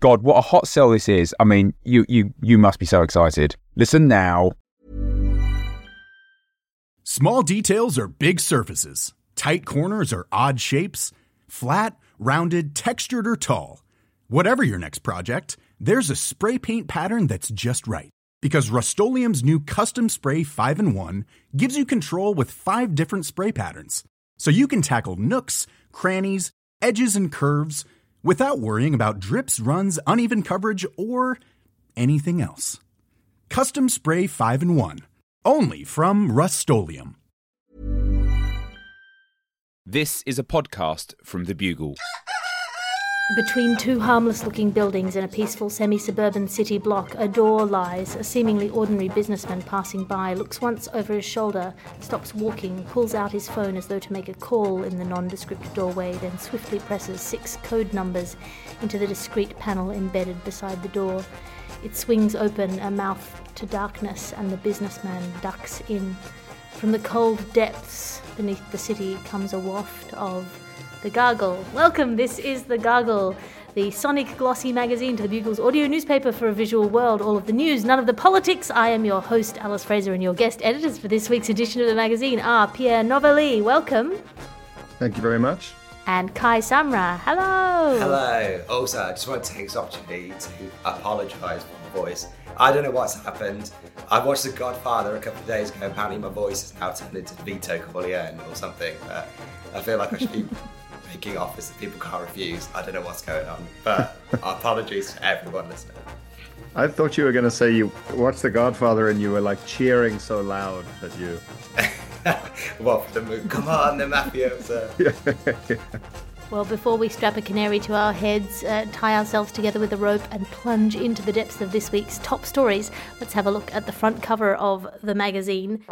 God, what a hot sell this is. I mean, you you you must be so excited. Listen now. Small details are big surfaces. Tight corners are odd shapes. Flat, rounded, textured or tall. Whatever your next project, there's a spray paint pattern that's just right. Because Rust-Oleum's new Custom Spray 5 in 1 gives you control with 5 different spray patterns. So you can tackle nooks, crannies, edges and curves without worrying about drips, runs, uneven coverage, or anything else. Custom Spray 5 in 1. Only from Rust This is a podcast from The Bugle. Between two harmless looking buildings in a peaceful semi suburban city block, a door lies. A seemingly ordinary businessman passing by looks once over his shoulder, stops walking, pulls out his phone as though to make a call in the nondescript doorway, then swiftly presses six code numbers into the discreet panel embedded beside the door. It swings open, a mouth to darkness, and the businessman ducks in. From the cold depths beneath the city comes a waft of the Gargle. Welcome, this is The Gargle, the sonic glossy magazine to the Bugle's audio newspaper for a visual world. All of the news, none of the politics. I am your host, Alice Fraser, and your guest editors for this week's edition of the magazine are Pierre Novellie. Welcome. Thank you very much. And Kai Samra. Hello. Hello. Also, I just want to take this opportunity to apologise for my voice. I don't know what's happened. I watched The Godfather a couple of days ago. Apparently, my voice is now turned into Vito Corleone or something. But I feel like I should be making offers that people can't refuse. I don't know what's going on, but apologies to everyone listening. I thought you were going to say you watched The Godfather and you were like cheering so loud that you. well, the movie, come on, the mafioso. yeah. Well, before we strap a canary to our heads, uh, tie ourselves together with a rope, and plunge into the depths of this week's top stories, let's have a look at the front cover of the magazine.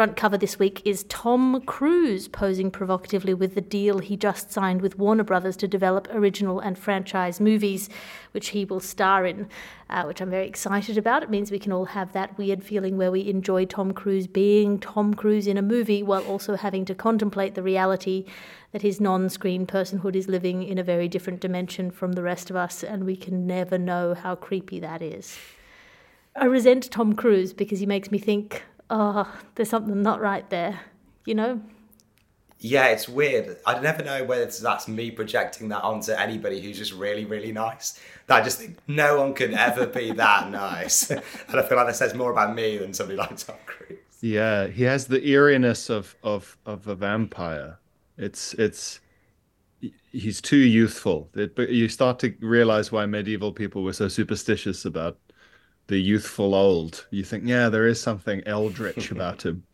Front cover this week is Tom Cruise posing provocatively with the deal he just signed with Warner Brothers to develop original and franchise movies, which he will star in, uh, which I'm very excited about. It means we can all have that weird feeling where we enjoy Tom Cruise being Tom Cruise in a movie while also having to contemplate the reality that his non screen personhood is living in a very different dimension from the rest of us, and we can never know how creepy that is. I resent Tom Cruise because he makes me think oh, there's something not right there, you know? Yeah, it's weird. I never know whether that's me projecting that onto anybody who's just really, really nice. That I just think no one can ever be that nice. and I feel like that says more about me than somebody like Tom Cruise. Yeah, he has the eeriness of of of a vampire. It's it's he's too youthful. It, but you start to realize why medieval people were so superstitious about the youthful old. You think, yeah, there is something eldritch about him.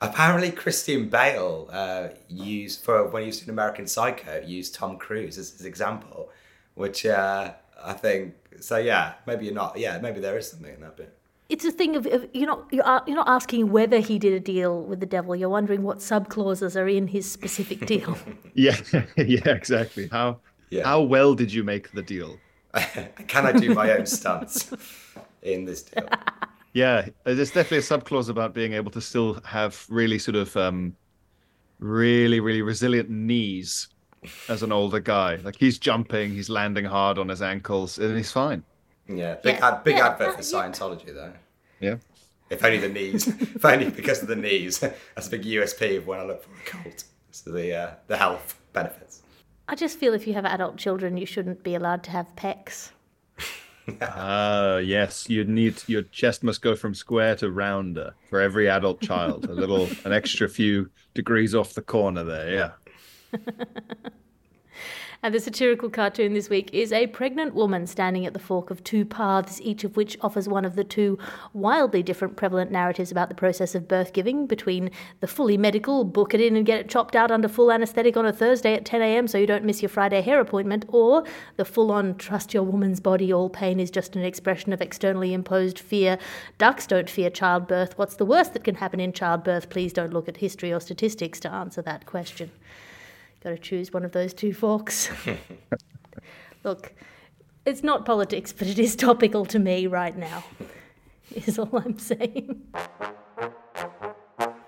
Apparently, Christian Bale uh, used for when he was in American Psycho, used Tom Cruise as his example, which uh, I think. So yeah, maybe you're not. Yeah, maybe there is something in that bit. It's a thing of, of you're not you're, you're not asking whether he did a deal with the devil. You're wondering what sub clauses are in his specific deal. yeah, yeah, exactly. How yeah. how well did you make the deal? Can I do my own stunts in this deal? Yeah, there's definitely a subclause about being able to still have really sort of um, really, really resilient knees as an older guy. Like he's jumping, he's landing hard on his ankles, and he's fine. Yeah, big yeah. Ad, big yeah. advert for Scientology though. Yeah. If only the knees. if only because of the knees. That's a big USP of when I look for a cult. So the uh, the health benefits. I just feel if you have adult children, you shouldn't be allowed to have pecs. Ah, uh, yes. You need your chest must go from square to rounder for every adult child. A little, an extra few degrees off the corner there. Yeah. And the satirical cartoon this week is a pregnant woman standing at the fork of two paths, each of which offers one of the two wildly different prevalent narratives about the process of birth giving between the fully medical, book it in and get it chopped out under full anaesthetic on a Thursday at 10 a.m. so you don't miss your Friday hair appointment, or the full on trust your woman's body, all pain is just an expression of externally imposed fear. Ducks don't fear childbirth. What's the worst that can happen in childbirth? Please don't look at history or statistics to answer that question. Got to choose one of those two forks. Look, it's not politics, but it is topical to me right now, is all I'm saying.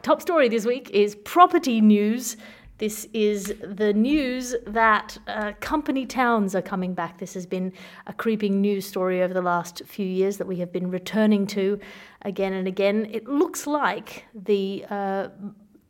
Top story this week is property news. This is the news that uh, company towns are coming back. This has been a creeping news story over the last few years that we have been returning to again and again. It looks like the uh,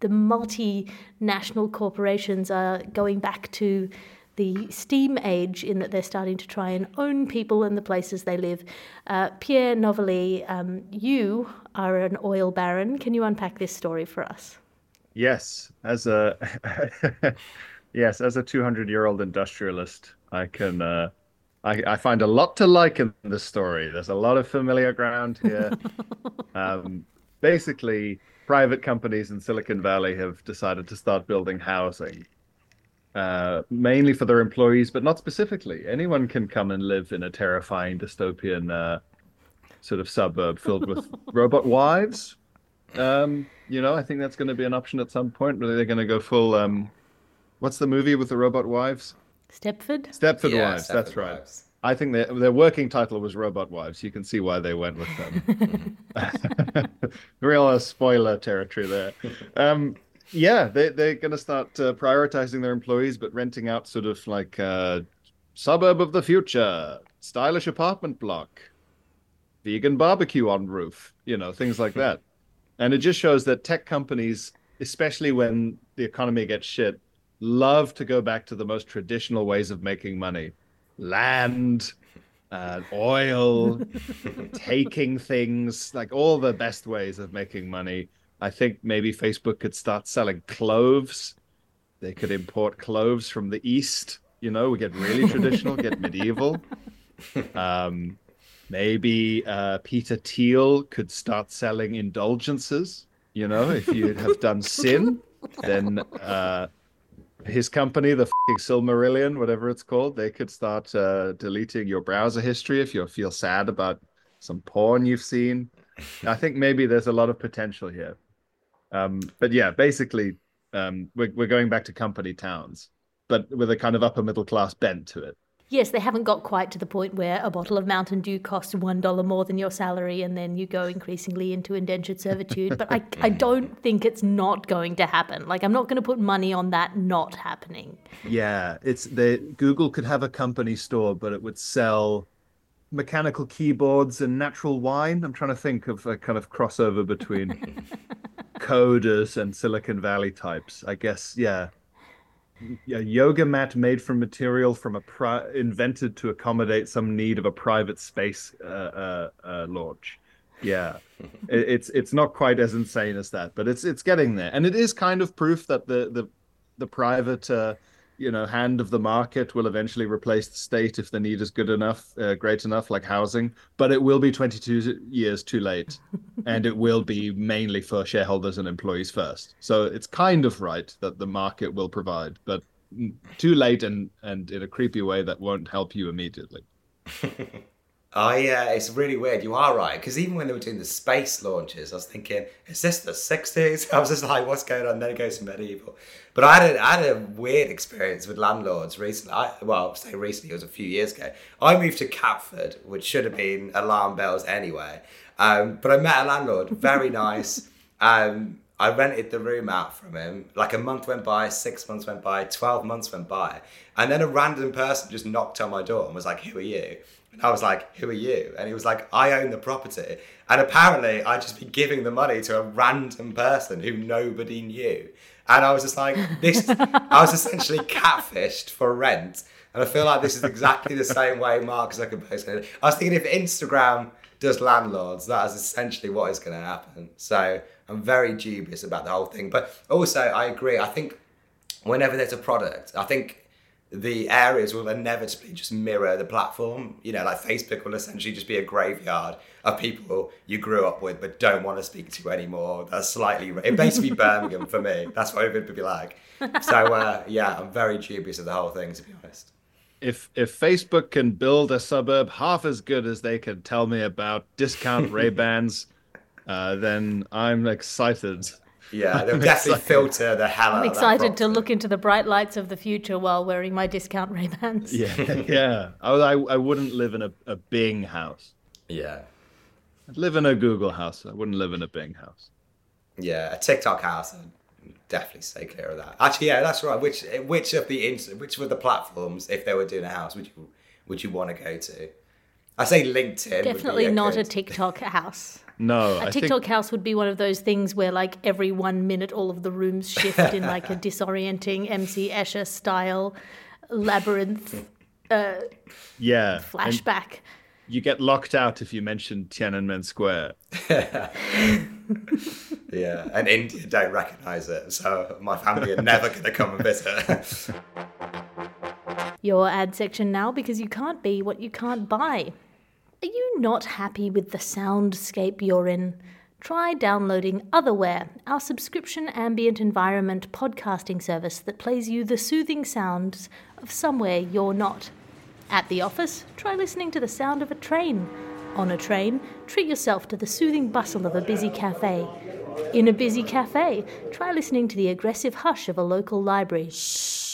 the multinational corporations are going back to the steam age in that they're starting to try and own people and the places they live. Uh, Pierre Novellie, um, you are an oil baron. Can you unpack this story for us? Yes, as a yes, as a 200 year old industrialist, I can uh, I, I, find a lot to like in this story. There's a lot of familiar ground here. um, basically, private companies in Silicon Valley have decided to start building housing, uh, mainly for their employees, but not specifically. Anyone can come and live in a terrifying dystopian uh, sort of suburb filled with robot wives. Um, you know, I think that's going to be an option at some point. Really, they're going to go full. Um, what's the movie with the robot wives? Stepford. Stepford yeah, Wives. Stepford that's right. I think their their working title was Robot Wives. You can see why they went with them. Real spoiler territory there. Um, yeah, they they're going to start uh, prioritizing their employees, but renting out sort of like a uh, suburb of the future, stylish apartment block, vegan barbecue on roof, you know, things like that. And it just shows that tech companies, especially when the economy gets shit, love to go back to the most traditional ways of making money land, uh, oil, taking things, like all the best ways of making money. I think maybe Facebook could start selling cloves. They could import cloves from the East. You know, we get really traditional, get medieval. Um, maybe uh, Peter Thiel could start selling indulgences. You know, if you have done sin, then uh, his company, the Silmarillion, whatever it's called, they could start uh, deleting your browser history if you feel sad about some porn you've seen. I think maybe there's a lot of potential here. Um, but yeah, basically, um, we're, we're going back to company towns, but with a kind of upper middle class bent to it yes, they haven't got quite to the point where a bottle of Mountain Dew costs one dollar more than your salary, and then you go increasingly into indentured servitude. but I, I don't think it's not going to happen. Like I'm not going to put money on that not happening. Yeah, it's the Google could have a company store, but it would sell mechanical keyboards and natural wine. I'm trying to think of a kind of crossover between coders and Silicon Valley types. I guess, yeah a yoga mat made from material from a pri- invented to accommodate some need of a private space uh, uh, uh, launch. Yeah, it, it's it's not quite as insane as that, but it's it's getting there, and it is kind of proof that the the the private uh, you know hand of the market will eventually replace the state if the need is good enough uh, great enough like housing but it will be 22 years too late and it will be mainly for shareholders and employees first so it's kind of right that the market will provide but too late and and in a creepy way that won't help you immediately Oh yeah, it's really weird. You are right because even when they were doing the space launches, I was thinking, is this the '60s? I was just like, what's going on? Then it goes to medieval. But I had a, I had a weird experience with landlords recently. I, well, say recently, it was a few years ago. I moved to Catford, which should have been alarm bells anyway. Um, but I met a landlord, very nice. Um, I rented the room out from him. Like a month went by, six months went by, 12 months went by. And then a random person just knocked on my door and was like, Who are you? And I was like, Who are you? And he was like, I own the property. And apparently, I'd just been giving the money to a random person who nobody knew. And I was just like, This, I was essentially catfished for rent. And I feel like this is exactly the same way Mark Zuckerberg said I was thinking if Instagram does landlords, that is essentially what is going to happen. So I'm very dubious about the whole thing. But also, I agree. I think whenever there's a product, I think the areas will inevitably just mirror the platform. You know, like Facebook will essentially just be a graveyard of people you grew up with but don't want to speak to anymore. That's slightly it basically Birmingham for me. That's what it would be like. So uh, yeah, I'm very dubious of the whole thing to be honest. If if Facebook can build a suburb half as good as they can tell me about discount Ray Bans, uh, then I'm excited. Yeah, they'll definitely filter the hell I'm out excited of to look into the bright lights of the future while wearing my discount Ray Bans. Yeah, yeah. I, I I wouldn't live in a, a Bing house. Yeah. I'd live in a Google house. I wouldn't live in a Bing house. Yeah, a TikTok house. I'd definitely stay clear of that. Actually, yeah, that's right. Which which of the which of the platforms, if they were doing a house, would you would you want to go to? I say LinkedIn. would be Definitely not a TikTok house. No, A I TikTok think house would be one of those things where, like, every one minute, all of the rooms shift in like a disorienting MC Escher style labyrinth uh, yeah. and flashback. you get locked out if you mention Tiananmen Square. Yeah, and India don't recognise it, so my family are never going to come and visit. Your ad section now because you can't be what you can't buy. Are you not happy with the soundscape you're in? Try downloading Otherwhere, our subscription ambient environment podcasting service that plays you the soothing sounds of somewhere you're not. At the office, try listening to the sound of a train. On a train, treat yourself to the soothing bustle of a busy cafe. In a busy cafe, try listening to the aggressive hush of a local library.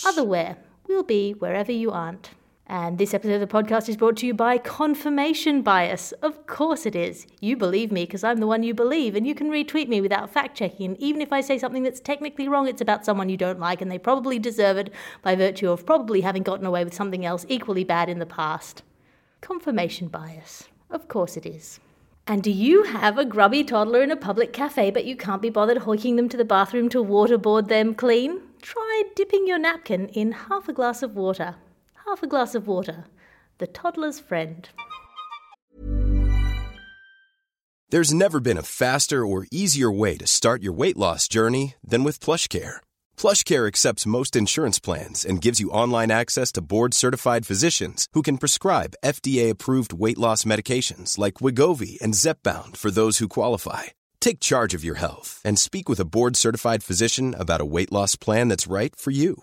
Otherwhere, we'll be wherever you aren't. And this episode of the podcast is brought to you by confirmation bias. Of course it is. You believe me because I'm the one you believe, and you can retweet me without fact checking. Even if I say something that's technically wrong, it's about someone you don't like, and they probably deserve it by virtue of probably having gotten away with something else equally bad in the past. Confirmation bias. Of course it is. And do you have a grubby toddler in a public cafe but you can't be bothered hoiking them to the bathroom to waterboard them clean? Try dipping your napkin in half a glass of water. Half a glass of water. The toddler's friend. There's never been a faster or easier way to start your weight loss journey than with PlushCare. PlushCare accepts most insurance plans and gives you online access to board-certified physicians who can prescribe FDA-approved weight loss medications like Wegovy and Zepbound for those who qualify. Take charge of your health and speak with a board-certified physician about a weight loss plan that's right for you.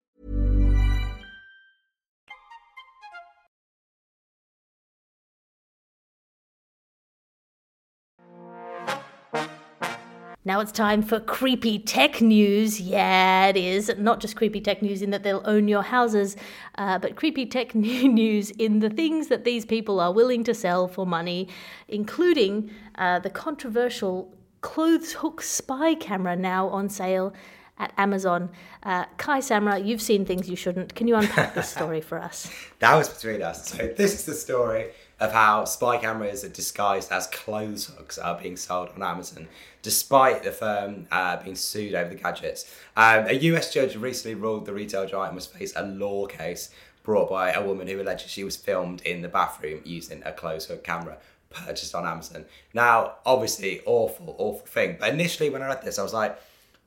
Now it's time for creepy tech news. Yeah, it is. Not just creepy tech news in that they'll own your houses, uh, but creepy tech news in the things that these people are willing to sell for money, including uh, the controversial clothes hook spy camera now on sale at Amazon. Uh, Kai Samra, you've seen things you shouldn't. Can you unpack this story for us? that was between us. So this is the story of how spy cameras are disguised as clothes hooks are being sold on Amazon, despite the firm uh, being sued over the gadgets. Um, a US judge recently ruled the retail giant must face a law case brought by a woman who alleged she was filmed in the bathroom using a clothes hook camera purchased on Amazon. Now, obviously, awful, awful thing. But initially, when I read this, I was like,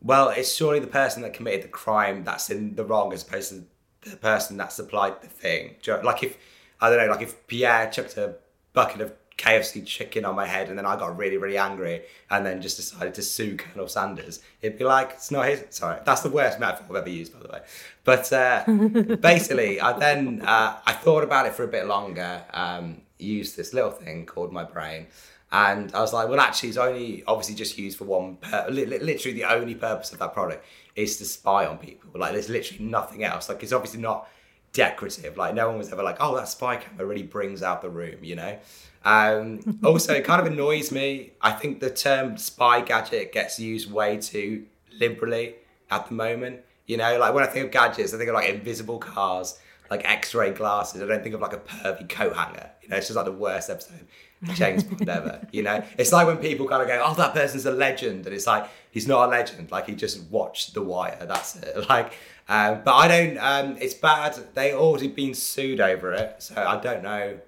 well, it's surely the person that committed the crime that's in the wrong as opposed to the person that supplied the thing. Like if, I don't know, like if Pierre chucked a bucket of KFC chicken on my head and then I got really, really angry and then just decided to sue Colonel Sanders, it'd be like, it's not his. Sorry, that's the worst metaphor I've ever used, by the way. But uh, basically, I then uh, I thought about it for a bit longer, um, used this little thing called my brain. And I was like, well, actually, it's only obviously just used for one. Pur- li- li- literally, the only purpose of that product is to spy on people. Like, there's literally nothing else. Like, it's obviously not decorative. Like, no one was ever like, oh, that spy camera really brings out the room, you know. Um, also, it kind of annoys me. I think the term spy gadget gets used way too liberally at the moment. You know, like when I think of gadgets, I think of like invisible cars, like X-ray glasses. I don't think of like a pervy coat hanger. You know, it's just like the worst episode of James Bond ever. You know, it's like when people kind of go, "Oh, that person's a legend," and it's like he's not a legend. Like he just watched The Wire. That's it. Like, um, but I don't. Um, it's bad. They already been sued over it, so I don't know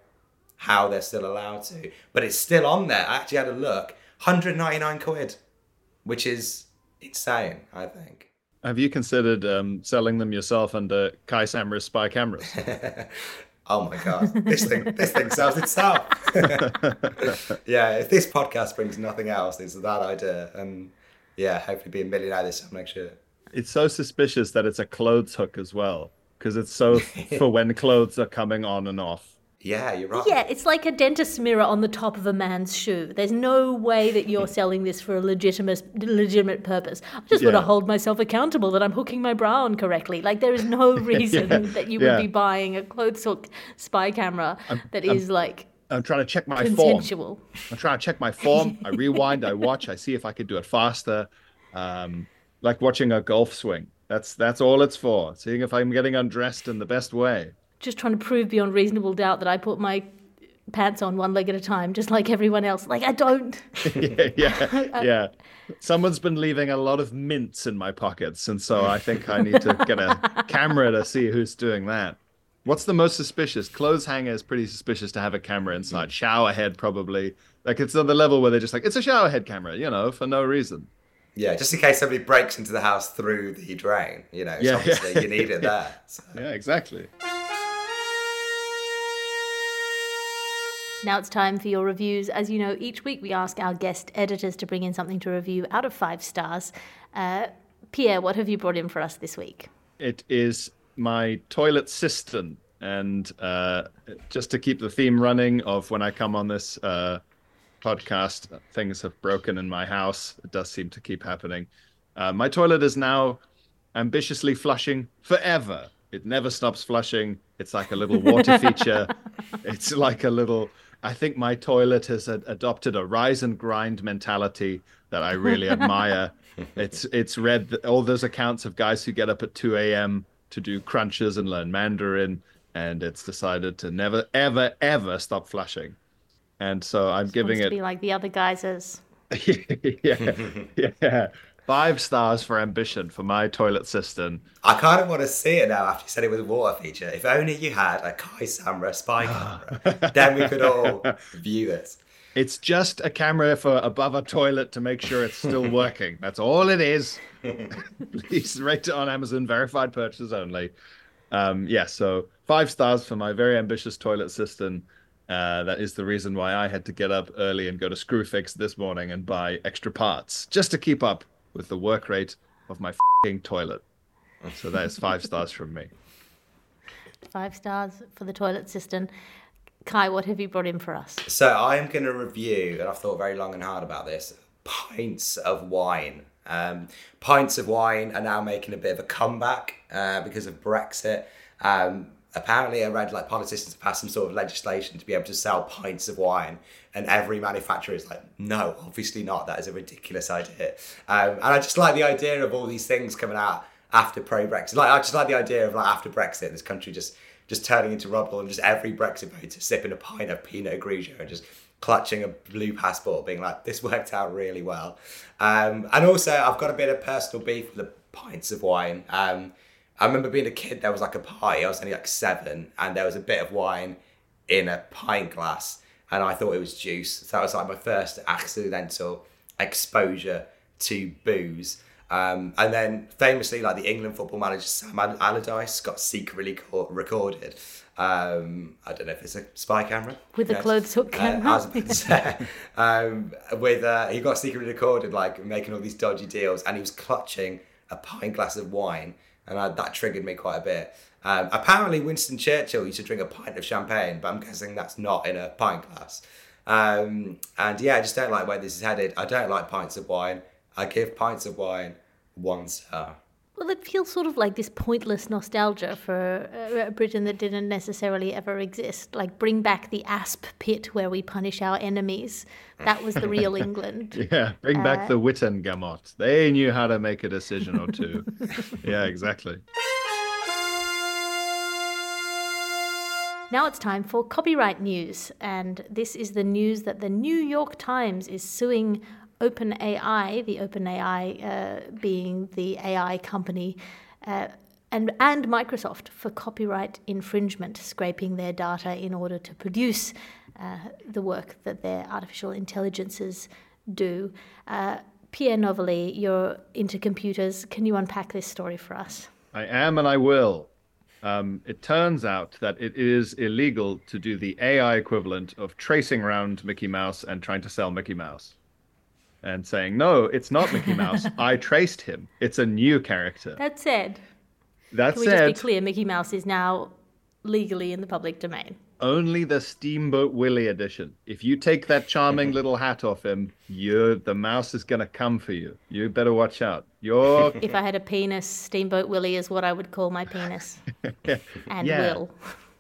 how they're still allowed to. But it's still on there. I actually had a look. 199 quid, which is insane, I think. Have you considered um, selling them yourself under Kai Samra's spy cameras? oh my god, this thing this thing sells itself. yeah, if this podcast brings nothing else, it's that idea. And yeah, hopefully be a millionaire this time next year. It's so suspicious that it's a clothes hook as well, because it's so for when clothes are coming on and off. Yeah, you're right. Yeah, it's like a dentist's mirror on the top of a man's shoe. There's no way that you're selling this for a legitimate legitimate purpose. I just want to hold myself accountable that I'm hooking my bra on correctly. Like there is no reason that you would yeah. be buying a clothes hook spy camera that is like I'm trying to check my form. consensual. I'm trying to check my form. I rewind, I watch, I see if I could do it faster. Um, like watching a golf swing. That's that's all it's for. Seeing if I'm getting undressed in the best way. Just trying to prove beyond reasonable doubt that I put my pants on one leg at a time, just like everyone else. Like I don't. yeah, yeah, yeah. Someone's been leaving a lot of mints in my pockets, and so I think I need to get a camera to see who's doing that. What's the most suspicious? Clothes hanger is pretty suspicious to have a camera inside. Shower head probably. Like it's on the level where they're just like, it's a shower head camera, you know, for no reason. Yeah, just in case somebody breaks into the house through the drain, you know, Yeah, yeah, obviously yeah. you need it there. So. Yeah, exactly. Now it's time for your reviews. As you know, each week we ask our guest editors to bring in something to review out of five stars. Uh, Pierre, what have you brought in for us this week? It is my toilet cistern. And uh, just to keep the theme running of when I come on this uh, podcast, things have broken in my house. It does seem to keep happening. Uh, my toilet is now ambitiously flushing forever. It never stops flushing. It's like a little water feature. It's like a little. I think my toilet has ad- adopted a rise and grind mentality that I really admire. It's it's read th- all those accounts of guys who get up at 2 a.m. to do crunches and learn Mandarin, and it's decided to never, ever, ever stop flushing. And so I'm giving it to be like the other guys as yeah, yeah. Five stars for ambition for my toilet cistern. I kind of want to see it now after you said it was a water feature. If only you had a Kai Samra spy camera, then we could all view this. It's just a camera for above a toilet to make sure it's still working. That's all it is. Please rate it on Amazon, verified purchases only. Um, yeah, so five stars for my very ambitious toilet cistern. Uh, that is the reason why I had to get up early and go to Screwfix this morning and buy extra parts just to keep up with the work rate of my fing toilet. So that is five stars from me. five stars for the toilet cistern. Kai, what have you brought in for us? So I am going to review, and I've thought very long and hard about this. Pints of wine. Um, pints of wine are now making a bit of a comeback uh, because of Brexit. Um, apparently, I read like politicians have passed some sort of legislation to be able to sell pints of wine, and every manufacturer is like, no, obviously not. That is a ridiculous idea. Um, and I just like the idea of all these things coming out after pro Brexit. Like I just like the idea of like after Brexit, this country just just turning into rubble and just every Brexit voter sipping a pint of Pinot Grigio and just clutching a blue passport, being like, this worked out really well. Um, and also, I've got a bit of personal beef with the pints of wine. Um, I remember being a kid, there was like a party, I was only like seven, and there was a bit of wine in a pint glass, and I thought it was juice. So that was like my first accidental exposure to booze. Um, and then famously, like the England football manager Sam Al- Allardyce got secretly co- recorded. Um, I don't know if it's a spy camera With a clothes hook Uh, camera? I was about to say, um, with uh, he got secretly recorded like making all these dodgy deals, and he was clutching a pint glass of wine, and I, that triggered me quite a bit. Um, apparently, Winston Churchill used to drink a pint of champagne, but I'm guessing that's not in a pint glass. Um, and yeah, I just don't like where this is headed. I don't like pints of wine. I give pints of wine one star. Well, it feels sort of like this pointless nostalgia for uh, Britain that didn't necessarily ever exist. Like, bring back the asp pit where we punish our enemies. That was the real England. Yeah, bring back the Wizengamot. They knew how to make a decision or two. yeah, exactly. Now it's time for copyright news, and this is the news that the New York Times is suing OpenAI, the OpenAI uh, being the AI company, uh, and and Microsoft for copyright infringement, scraping their data in order to produce uh, the work that their artificial intelligences do. Uh, Pierre Novellie, you're into computers. Can you unpack this story for us? I am and I will. Um, it turns out that it is illegal to do the AI equivalent of tracing around Mickey Mouse and trying to sell Mickey Mouse and saying, no, it's not Mickey Mouse. I traced him. It's a new character. That said, That can we said, just be clear? Mickey Mouse is now legally in the public domain. only the Steamboat Willie edition. If you take that charming little hat off him, you the mouse is gonna come for you. You better watch out. You're If I had a penis, Steamboat Willie is what I would call my penis. and Yeah. will.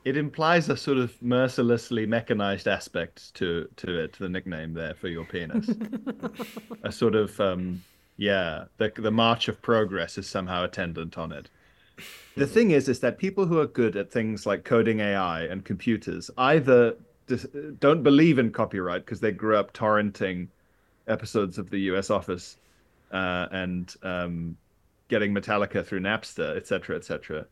It implies a sort of mercilessly mechanized aspect to to it, the nickname there for your penis. a sort of um yeah, the the march of progress is somehow attendant on it. The thing is is that people who are good at things like coding AI and computers either dis- don't believe in copyright because they grew up torrenting episodes of the US Office uh, and um, getting Metallica through Napster, etc., etc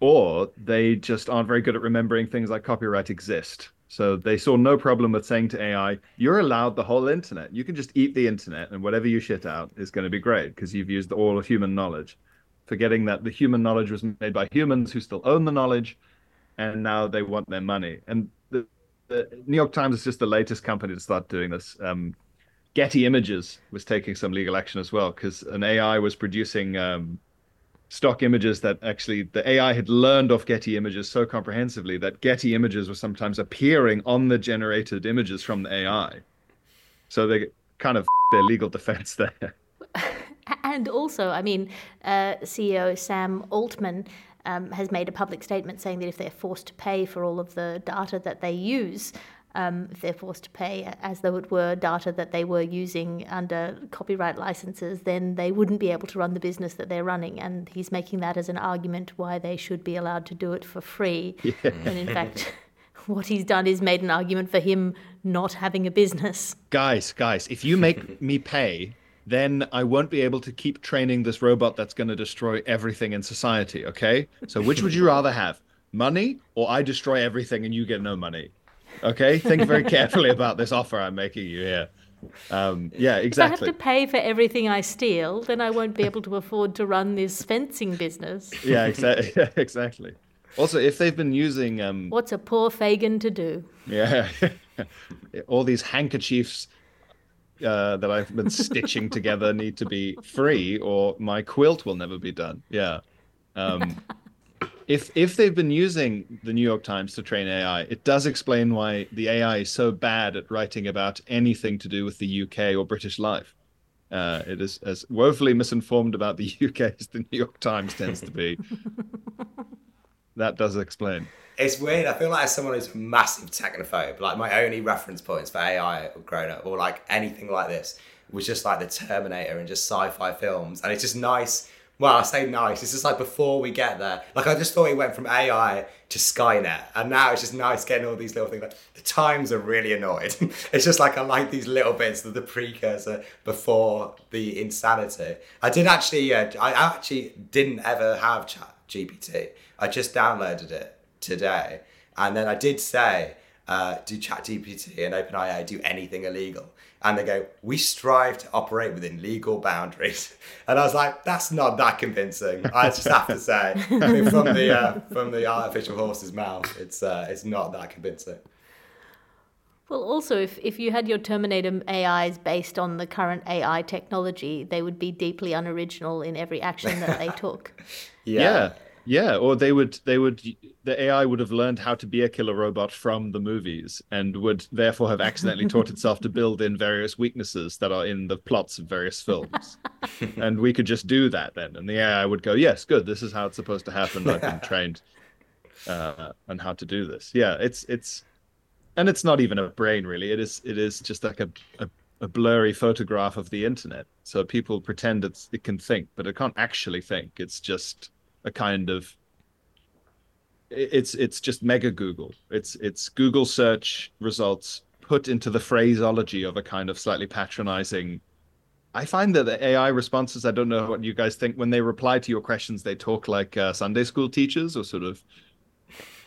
or they just aren't very good at remembering things like copyright exist. So they saw no problem with saying to AI, "You're allowed the whole internet. You can just eat the internet, and whatever you shit out is going to be great because you've used all of human knowledge." Forgetting that the human knowledge was made by humans who still own the knowledge, and now they want their money. And the, the New York Times is just the latest company to start doing this. Um, Getty Images was taking some legal action as well because an AI was producing um, stock images that actually the AI had learned off Getty Images so comprehensively that Getty Images were sometimes appearing on the generated images from the AI. So they kind of their legal defense there. And also, I mean, uh, CEO Sam Altman um, has made a public statement saying that if they're forced to pay for all of the data that they use, um, if they're forced to pay as though it were data that they were using under copyright licenses, then they wouldn't be able to run the business that they're running. And he's making that as an argument why they should be allowed to do it for free. And in fact, what he's done is made an argument for him not having a business. Guys, guys, if you make me pay, then I won't be able to keep training this robot that's going to destroy everything in society, okay? So which would you rather have? Money or I destroy everything and you get no money? Okay? Think very carefully about this offer I'm making you here. Um, yeah, exactly. If I have to pay for everything I steal, then I won't be able to afford to run this fencing business. yeah, exactly. Yeah, exactly. Also, if they've been using um, What's a poor Fagin to do? yeah, all these handkerchiefs uh, that I've been stitching together need to be free, or my quilt will never be done. Yeah. Um, if if they've been using the New York Times to train AI, it does explain why the AI is so bad at writing about anything to do with the UK or British life. Uh, it is as woefully misinformed about the UK as the New York Times tends to be. that does explain. It's weird. I feel like as someone who's massive technophobe, like my only reference points for AI growing up, or like anything like this, was just like the Terminator and just sci-fi films. And it's just nice. Well, I say nice. It's just like before we get there. Like I just thought it went from AI to Skynet, and now it's just nice getting all these little things. Like the Times are really annoyed. it's just like I like these little bits of the precursor before the insanity. I did actually. Uh, I actually didn't ever have Chat GPT. I just downloaded it today, and then I did say, uh, "Do ChatGPT and OpenAI do anything illegal?" And they go, "We strive to operate within legal boundaries." And I was like, "That's not that convincing." I just have to say, I mean, from the uh, from the artificial horse's mouth, it's uh, it's not that convincing. Well, also, if, if you had your Terminator AIs based on the current AI technology, they would be deeply unoriginal in every action that they took. yeah yeah or they would they would the ai would have learned how to be a killer robot from the movies and would therefore have accidentally taught itself to build in various weaknesses that are in the plots of various films. And we could just do that then. And the ai would go yes good this is how it's supposed to happen. I've been trained uh, on how to do this. Yeah it's it's and it's not even a brain really. It is it is just like a, a a blurry photograph of the internet. So people pretend it's, it can think, but it can't actually think. It's just a kind of it's it's just mega Google. It's it's Google search results put into the phraseology of a kind of slightly patronizing. I find that the AI responses. I don't know what you guys think when they reply to your questions. They talk like uh, Sunday school teachers, or sort of,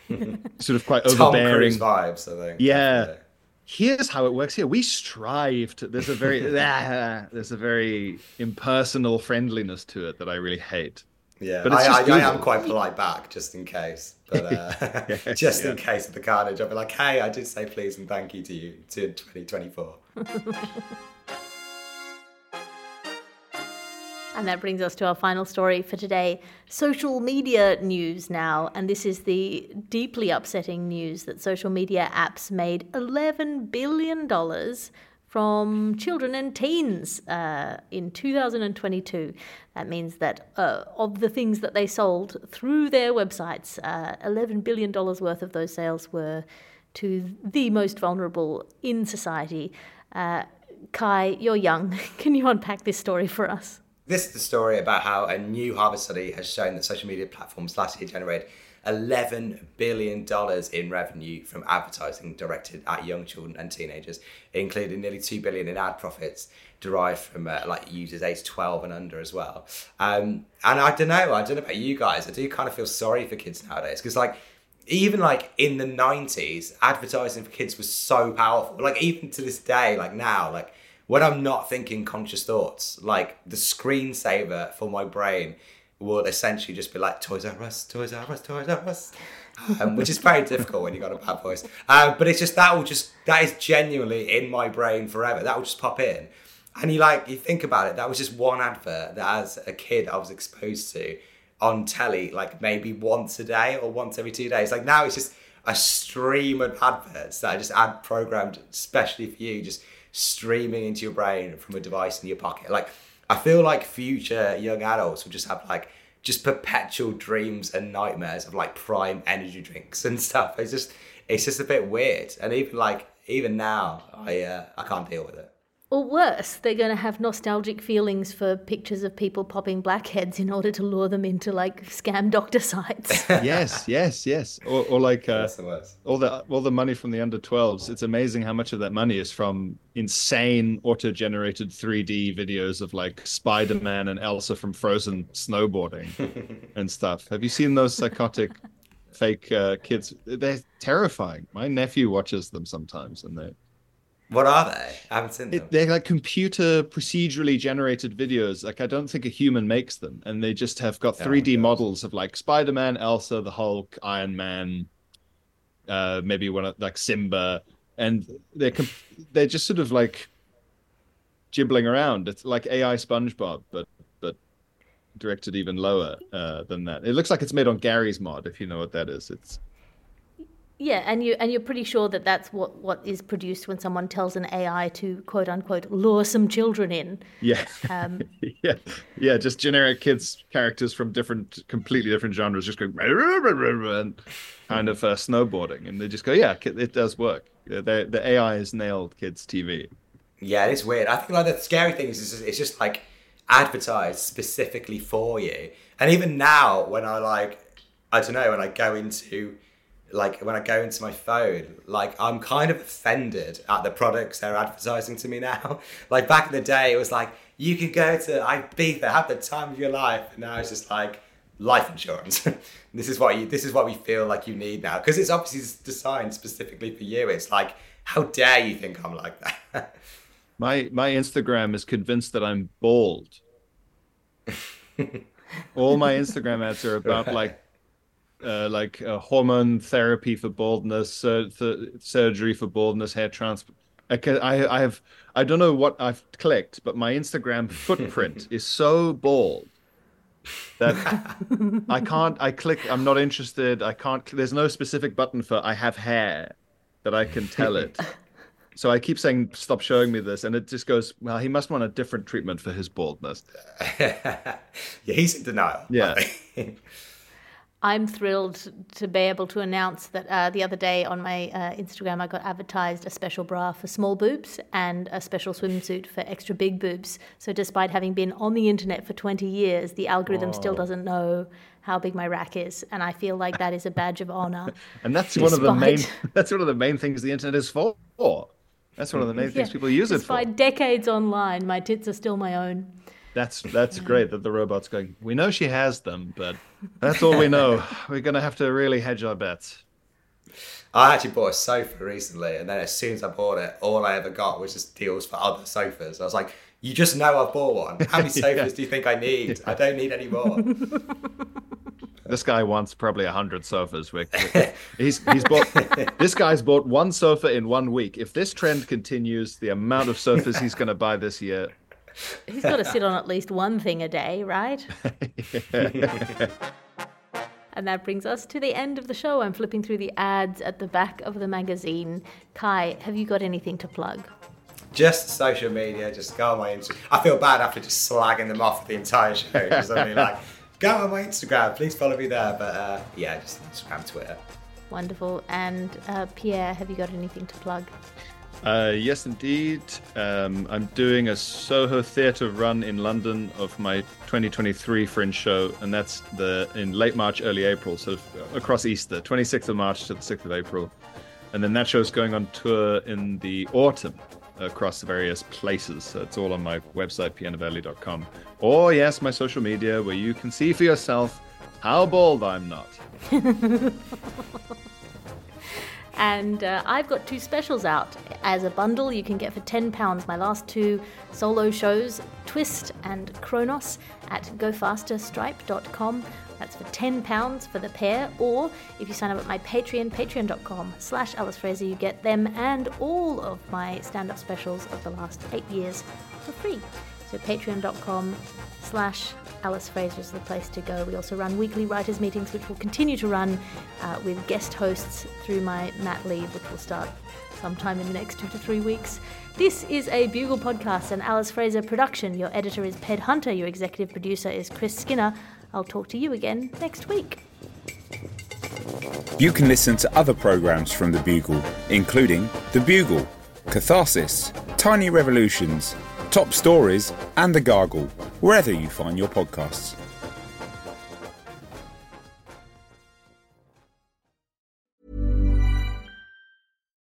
sort of quite overbearing. Vibes, I think. Yeah, definitely. here's how it works here. We strive to. There's a very ah, there's a very impersonal friendliness to it that I really hate. Yeah, But it's I, just I, I am quite polite back, just in case. But uh, just in case of the carnage, I'll be like, "Hey, I did say please and thank you to you to 2024." And that brings us to our final story for today social media news now. And this is the deeply upsetting news that social media apps made $11 billion from children and teens uh, in 2022. That means that uh, of the things that they sold through their websites, uh, $11 billion worth of those sales were to the most vulnerable in society. Uh, Kai, you're young. Can you unpack this story for us? This is the story about how a new Harvard study has shown that social media platforms last year generated $11 billion in revenue from advertising directed at young children and teenagers, including nearly 2 billion in ad profits derived from uh, like users aged 12 and under as well. Um, and I don't know, I don't know about you guys, I do kind of feel sorry for kids nowadays because like even like in the 90s, advertising for kids was so powerful. Like even to this day, like now, like when I'm not thinking conscious thoughts, like the screensaver for my brain will essentially just be like Toys R Us, Toys R Us, Toys R Us, um, which is very difficult when you've got a bad voice. Uh, but it's just that will just that is genuinely in my brain forever. That will just pop in, and you like you think about it. That was just one advert that as a kid I was exposed to on telly, like maybe once a day or once every two days. Like now it's just a stream of adverts that are just ad programmed especially for you, just streaming into your brain from a device in your pocket. Like I feel like future young adults will just have like just perpetual dreams and nightmares of like prime energy drinks and stuff. It's just it's just a bit weird. And even like even now, I uh, I can't deal with it. Or worse, they're going to have nostalgic feelings for pictures of people popping blackheads in order to lure them into like scam doctor sites. yes, yes, yes. Or, or like uh, That's the worst. all the all the money from the under 12s. It's amazing how much of that money is from insane auto-generated 3D videos of like Spider-Man and Elsa from Frozen snowboarding and stuff. Have you seen those psychotic fake uh, kids? They're terrifying. My nephew watches them sometimes, and they What are they? I haven't seen them. it, they're like computer procedurally generated videos. Like I don't think a human makes them, and they just have got Oh, 3D God. models of like Spider-Man, Elsa, the Hulk, Iron Man, uh, maybe one of like Simba, and they're com- they're just sort of like jibbling around. It's like AI SpongeBob, but but directed even lower uh, than that. It looks like it's made on Garry's Mod, if you know what that is. It's yeah, and you and you're pretty sure that that's what what is produced when someone tells an AI to quote unquote lure some children in. Yeah. Um, yeah. Yeah. Just generic kids characters from different, completely different genres, just going and kind of uh, snowboarding. And they just go, yeah, ki- it does work. The, the AI has nailed kids' TV. Yeah, it is weird. I think like the scary thing is, is it's just like advertised specifically for you. And even now, when I like, I don't know, when I go into like when I go into my phone, like I'm kind of offended at the products they're advertising to me now. like back in the day, it was like you could go to Ibiza, have the time of your life. And now it's just like life insurance. this is what you. This is what we feel like you need now because it's obviously designed specifically for you. It's like, how dare you think I'm like that? My my Instagram is convinced that I'm bald. All my Instagram ads are about like uh, like uh, hormone therapy for baldness, th- surgery for baldness, hair transplant. I, I I have I don't know what I've clicked, but my Instagram footprint is so bald that I can't. I click. I'm not interested. I can't. There's no specific button for I have hair that I can tell it. So I keep saying, "Stop showing me this," and it just goes, "Well, he must want a different treatment for his baldness." yeah, he's in denial. Yeah. I'm thrilled to be able to announce that uh, the other day on my uh, Instagram, I got advertised a special bra for small boobs and a special swimsuit for extra big boobs. So, despite having been on the internet for 20 years, the algorithm still doesn't know how big my rack is. And I feel like that is a badge of honor. And that's one of the main. That's one of the main things the internet is for. That's one of the main things people use it for. Despite decades online, my tits are still my own. That's that's mm-hmm. great that the robot's going. We know she has them, but that's all we know. We're gonna have to really hedge our bets. I actually bought a sofa recently, and then as soon as I bought it, all I ever got was just deals for other sofas. I was like, "You just know I've bought one. How many sofas Yeah. do you think I need? I don't need any more." This guy wants probably a hundred sofas. Wick. He's he's bought. this guy's bought one sofa in one week. If this trend continues, the amount of sofas he's going to buy this year. He's got to sit on at least one thing a day, right? and that brings us to the end of the show. I'm flipping through the ads at the back of the magazine. Kai, have you got anything to plug? just social media, just go on my Instagram. I feel bad after just slagging them off the entire show. Just something like, go on my Instagram, please follow me there. But uh, yeah, just Instagram, Twitter. Wonderful. And uh, Pierre, have you got anything to plug? Uh, yes, indeed. Um, I'm doing a Soho Theatre run in London of my 2023 Fringe show, and that's the in late March, early April, of across Easter, 26th of March to the 6th of April, and then that show's going on tour in the autumn across various places. So it's all on my website, pierrenovellie.com, or yes, my social media, where you can see for yourself how bald I'm not. And uh, I've got two specials out as a bundle you can get for £10 my last two solo shows, Twist and Kronos, at gofasterstripe.com. That's for £10 for the pair, or if you sign up at my Patreon, patreon.com slash Alice Fraser, you get them and all of my stand-up specials of the last eight years for free. So patreon.com slash Alice Fraser is the place to go. We also run weekly writers' meetings, which will continue to run uh, with guest hosts through my mat leave, which will start sometime in the next two to three weeks. This is a Bugle podcast, an Alice Fraser production. Your editor is Ped Hunter. Your executive producer is Chris Skinner. I'll talk to you again next week. You can listen to other programs from The Bugle, including The Bugle, Catharsis, Tiny Revolutions, Top Stories, and The Gargle, wherever you find your podcasts.